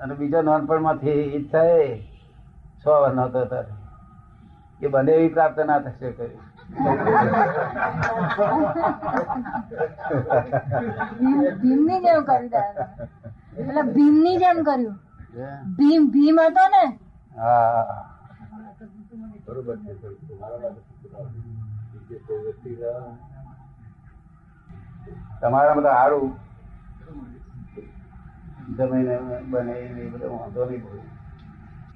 અને બીજો નાનપણમાંથી ઈચ્છા એ છ વર્ષનો હતો ત્યારે એ બને એવી પ્રાપ્ત ના થશે કઈ ભીમ- ભીમની જેમ કરી દાદા ભીમની જેમ કર્યું. ભીમ ભીમ હતો ને? હા. બરોબર છે તમારા બધા સારું જમીને બને એ બધું વાંધો નહીં બહુ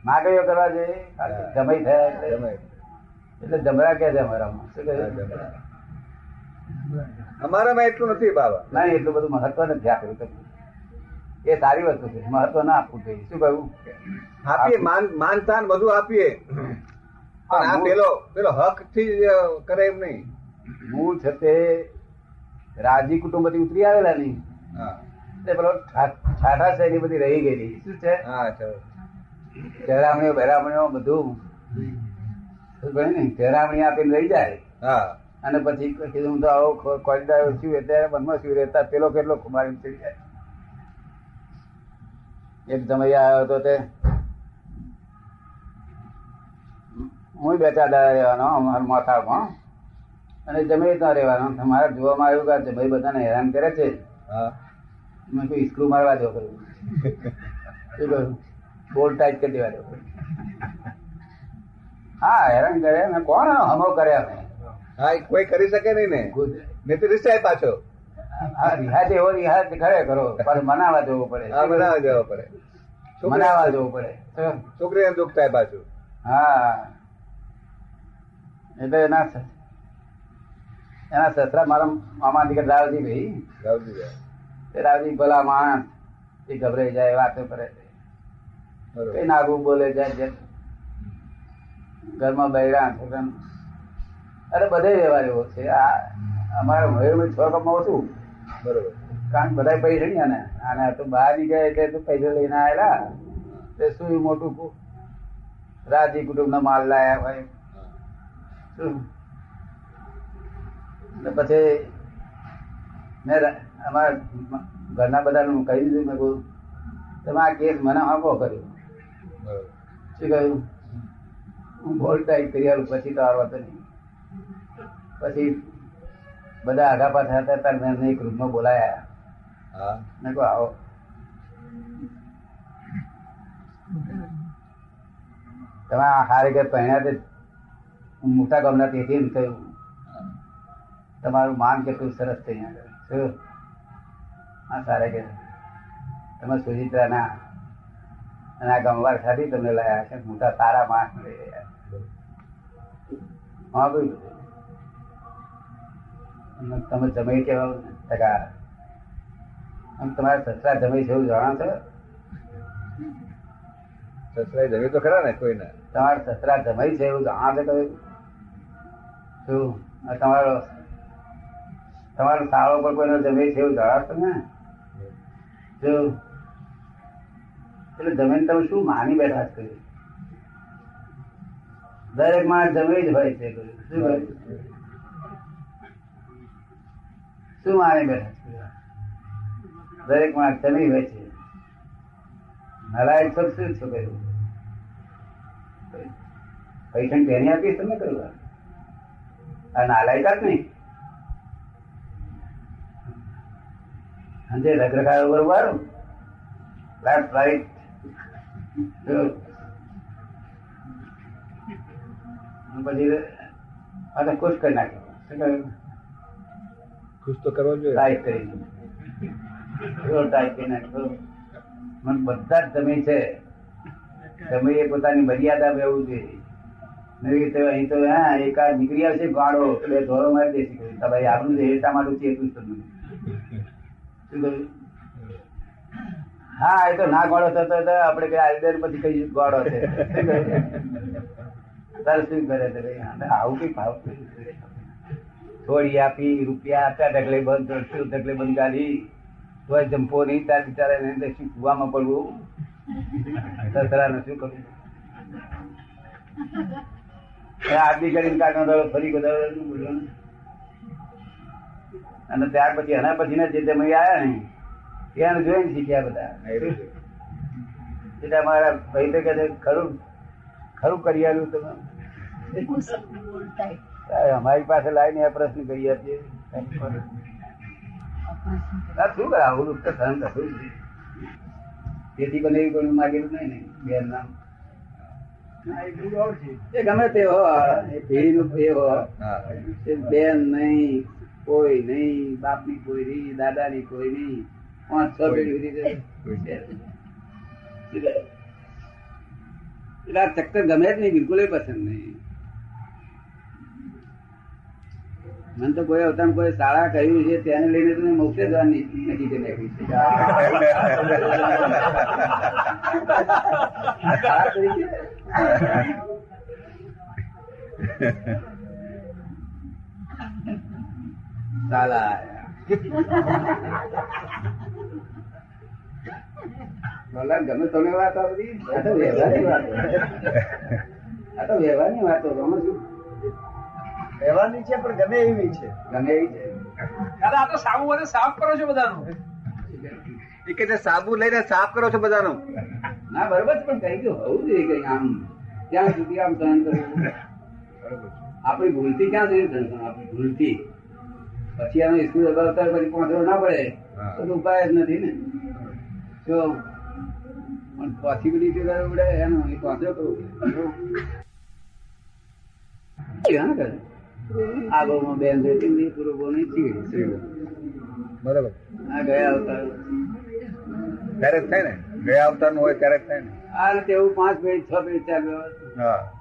માગણીઓ કરવા જોઈએ જમાઈ થયા એટલે. એટલે જમરા કે છે અમારામાં? શું કહે અમારામાં એટલું નથી બાબા. ના એટલું બધું મહત્વ નથી આપ્યું એ સારી વસ્તુ છે. મહત્વ ના આપવું જોઈએ. શું કહ્યું? આપીએ માન માન તાન બધું આપીએ. પણ આ પેલો પેલો હકથી કરે એમ નહીં. મૂળ છે તે રાજી કુટુંબથી ઉતરી આવેલા નહીં. હા. એટલે પેલો ઠા- ઠાઠા શૈલી બધી રહી ગયેલી? શું છે? ચહેરામણીઓ બહેરામણીઓ બધું ચહેરામણી આપીને લઈ જાય. હા. અને પછી કીધું હું તો આવો ખોરીદાર છું ત્યારે મનમાં શું રહેતા પેલો કેટલો કુમારી ચડી જાય. એક સમય આવ્યો હતો તે. હું બે ચાર દાડા રહેવાનો અમારા માથામાં અને જમે ત્યાં રહેવાનો. મારે જોવામાં આવ્યું કે જમાઈ બધાને હેરાન કરે છે. હા. મેં કોઈ સ્ક્રૂ મારવા દો કરું શું કહ્યું બોલ ટાઈટ કરી દેવા દો. હા હેરાન કરે. મેં કોણ હમો કર્યા અમે? હા કોઈ કરી શકે નહીં ને. નહીં તો રિસાય પાછો. હા રિહાજ એવો રિહાજ ખરે કરો પણ મનાવા જવું પડે. હા બનાવવા જવો પડે. મનાવા જવું પડે? છોકરીને દુઃખ થાય પાછું. હા. એટલે એના એના સસરા મારા મામા દીકરા રાવજી ભાઈ રાવજી તે રાવજી ભલા માણસ. એ ગભરાઈ જાય વાતો કરે કઈ બરોબર નાગું બોલે જાય છે ઘરમાં બૈરા છોકરા અરે બધે વ્યવહાર એવો છે. આ અમારા મયુરભાઈ છ કપમાં ઓછું બરોબર. કારણ કે બધા પૈસા નહીં આને આને તો બહાર નીકળે એટલે તો પૈસા લઈને આવેલા તે શું મોટું રાજી કુટુંબ નો માલ લાયા ભાઈ શું? ને પછી મેં અમારા ઘરના બધાને કહી દીધું મેં કહ્યું તમે આ કેસ મને આપો કર્યો શું કહ્યું? હું બોલ ટાઈપ કરી આવું પછી તો આવડતો નહીં. પછી બધા આગા પાછા હતા ત્યારે મેં એમને એક રૂમમાં બોલાયા. મેં કહું આવો. તમે હારે ઘર પહેણ્યા તે હું મોટા ગામના તેથી એમ કહ્યું. તમારું માન કેટલું સરસ અહીંયા આગળ. શું? હા સારા કે તમે સુજિત્રા ના અને આ ગમવાર ખાધી તમને લાયા છે? મોટા સારા માણસ મળી રહ્યા હા ભાઈ તમે જમાઈ કેવા ટકા. આમ તમારા સસરા જમાઈ છે એવું જાણો છો? સસરા જમી તો ખરા ને કોઈને? તમારા સસરા જમાઈ છે એવું જાણો છો શું? તમારો તમારો સાળો પર કોઈનો જમાઈ છે એવું જાણો છો ને એટલે જમીન તમે શું માની બેઠા છો? દરેક માણસ જમી જ હોય છે શું? શું માની બેઠા દરેક માણસ જમી હોય છે. નલાયક છો શું છો કહ્યું પૈસા તેની આપીશ તમે કહ્યું આ નાલાયક જ નહીં. અંજે રખરખાવ ઉપર મારું લેફ્ટ રાઈટ પછી અને ખુશ કરી નાખ્યો ખુશ તો કરવો જોઈએ. ટાઈપ કરી ટાઈપ કરી નાખ્યો મને બધા જ તમે છે. તમે એ પોતાની મર્યાદા બેવું જોઈએ. અહીં તો હા એકાદ નીકળી આવશે ગાળો. બે ધોરો મારી દેશે. તમારે આપણું જે એટલા માટે છે એટલું જ તમને હા, એ તો ના ગોળો થતો તો આપડે કઈ આઈડર પછી કઈ ગોળો છે. શું કરે છે આવું કઈ ભાવ થોડી આપી, રૂપિયા આપ્યા, ઢગલે બંધ શું ઢગલે બંધ ગાડી. તો જંપો નહીં, તાર બિચારા એને શું કુવામાં પડવું? સસરાને શું કરવું એ આદમી કરીને દાડો ફરી બધા અને ત્યાર પછી એના પછી જે તમે આવ્યા ને ત્યાં જોઈને શીખ્યા બધા. એટલે અમારા ભાઈ તો કહે ખરું ખરું કરી આવ્યું તમે. અમારી પાસે લાવીને આ પ્રશ્ન કરી આપીએ. શું કરે? આવું દુઃખ તો સહન થતું તેથી પણ એવી કોઈ માગેલું નહીં ને બેન નામ. એ ગમે તે હો એ એ હો. બેન નહીં. કોઈ નહીં બાપની કોઈ નહીં દાદાની કોઈ નહીં. પાંચ છ પેઢી સુધી એટલે આ ચક્કર ગમે જ નહીં બિલકુલ પસંદ નહીં. મને તો કોઈ અવતાર કોઈ શાળા કહ્યું છે તેને લઈને તમે મોક્ષે જવાની નક્કી કરી નાખ્યું છે. શાળા તરીકે ભલા ગમે તમે વાત આ બધી આ તો વ્યવહારની વાતો આ તો વ્યવહારની વાતો આમાં શું રહેવાની છે પણ ગમે એવી છે ગમે એવી છે દાદા આ તો સાબુ બધે સાફ કરો છો બધાનું. એ કે સાબુ લઈને સાફ કરો છો બધાનું. ના બરોબર છે પણ કઈ તો હોવું જોઈએ કઈ આમ. ત્યાં સુધી આમ સહન કરવું? આપણી ભૂલથી ક્યાં સુધી સહન કરવું? આપણી ભૂલથી. પછી આનો સ્કૂલ અગાવતા પછી પહોંચવો ના પડે. તો તો ઉપાય જ નથી ને. તો પણ પોસિબિલિટી કરવી પડે એનો એ પહોંચ્યો કરવો પડે બેન રહેતી નહીં પૂરો બહુ બરાબર. આ ગયા અવતાર. ક્યારેક થાય ને. ગયા અવતારનું હોય ક્યારેક થાય ને. આ રીતે એવું પાંચ પેઢી છ પેઢી ચાર હા.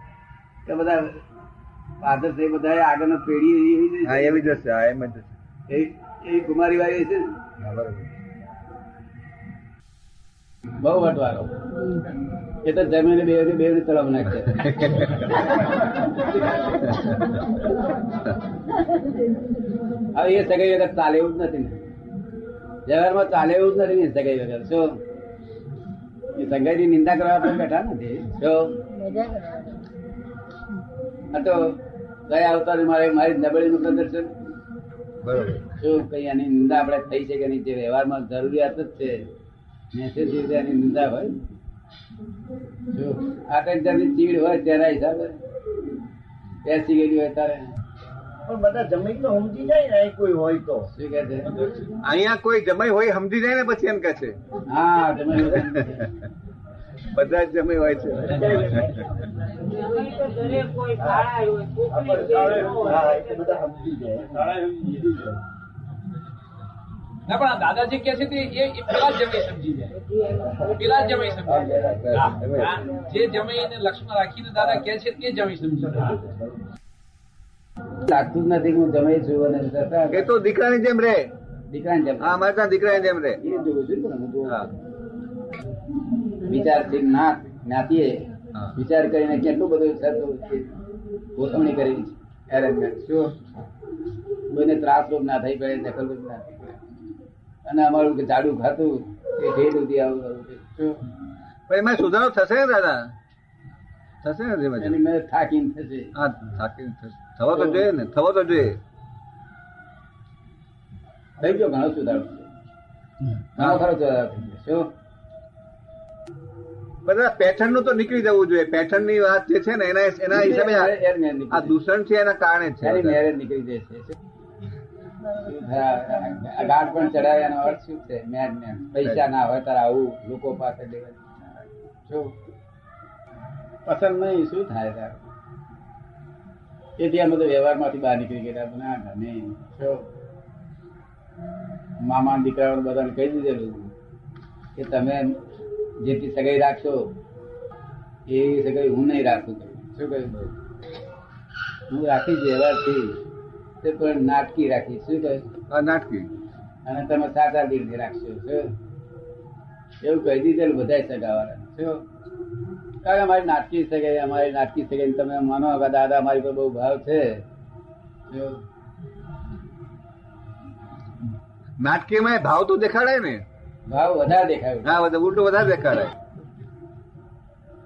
કે બધા ફાધર એ બધા આગળ પેઢી હા. એવી જ હશે હા એમ જ હશે. એવી કુમારી વાળી છે બહુ વટવારો. એ તો જમીને બે બે ને તળાવ નાખે. હવે એ સગાઈ વગર ચાલે એવું જ નથી ને. વ્યવહારમાં ચાલે એવું જ નથી ને સગાઈ વગર. શું? એ સગાઈની નિંદા કરવા આપણે બેઠા નથી. શું? તો ગયા અવતારે મારે મારી નબળીનું પ્રદર્શન. બરાબર. શું કઈ આની નિંદા આપણે થઈ છે કે નહીં? જે વ્યવહારમાં જરૂરિયાત જ છે. મેસેજ રીતે આની નિંદા હોય. આ કઈ જાતની ચીડ હોય તેના હિસાબે. બેસી ગયેલી હોય તારે. પણ બધા જમીન તો સમજી જાય ને કોઈ હોય તો. શું કે છે? અહીંયા કોઈ જમાઈ હોય સમજી જાય ને પછી એમ કે છે. હા તમે બધા જ જમે હોય છે. ના પણ દાદાજી કે છે તે એ એ પેલા જ સમજી જાય પેલા જ સમજી જાય જે આ જે લક્ષ્મણ રાખીને દાદા કે છે તે જમી સમજી જાય લાગતું જ નથી હું જમાઈ છું અને એ તો દીકરાની જેમ રે. દીકરાની જેમ. હા મારે ત્યાં દીકરાની જેમ રે. એ જોવું છું. વિચારથી ના જ્ઞાતિએ વિચાર કરીને કેટલું બધું. ગોઠવણી કરી એરેન્જમેન્ટ શું? કોઈને ત્રાસ રોગ ના થઈ પડે દખલ ના થઈ પડે. અને અમારું કે જાડું ખાતું એ ઢેર સુધી આવું શું? પણ એમાં સુધારો થશે ને દાદા? થશે ને ધીમે એની ધીમે મેં થાકીને થશે. હા થાકી થશે. થવો તો જોઈએ ને થવો તો જોઈએ. થઈ ગયો ઘણો સુધારો. ઘણો ખરો સુધારો થઈ ગયો. શું? બધા પેટર્નનું તો નીકળી જવું જોઈએ. પેટર્નની વાત જે છે ને એના એના હિસાબે આ- દૂષણ છે એના કારણે છે. મેરેજ નીકળી જાય છે. ગાઢ પણ ચડાવ્યાનો એનો અર્થ શું છે? મેન મેન પૈસા ના હોય તારા આવું લોકો પાસે લેવા જો. પસંદ નહીં શું થાય તાર? તેથી અમે તો વ્યવહારમાંથી બહાર નીકળી ગયા મને આ ગમે શું મામા દીકરાઓને બધાને કહી દીધેલું કે તમે જેથી સગાઈ રાખશો એવી સગાઈ હું નહીં રાખું શું કહ્યું? હું રાખીશ વ્યવહારથી તે પણ નાટકી રાખીશ. શું કહ્યું? નાટકી. અને તમે સાચા દિલથી રાખશો એવું કહી દીધેલું બધા સગાવાળા શું? કારણ અમારી નાટકી સગાઈ અમારી નાટકી સગાઈ તમે માનો કે દાદા અમારી પર બહુ ભાવ છે? નાટકીમાં ભાવ તો દેખાડાય ને. ભાવ વધારે દેખાય. હા બધા ઉલટું વધારે દેખાડે.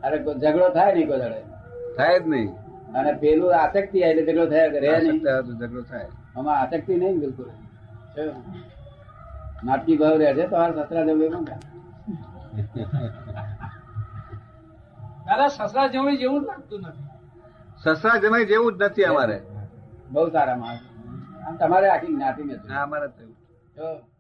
અરે ઝઘડો થાય નહીં કોઈ થાય જ નહીં. અને પેલું આસક્તિ આવે એટલે ઝઘડો થયા કરે નહીં. ઝઘડો થાય. આમાં આસક્તિ નહીં બિલકુલ. નાટકી ભાવ રહે છે તમારા સસરા જવું એમાં કાં? દાદા સસરા જમણી જેવું જ લાગતું નથી. સસરા જમાઈ જેવું જ નથી અમારે. બહુ સારા માણસ. આમ તમારે આખી જ્ઞાતિ નથી. અમારે તો એવું. જો.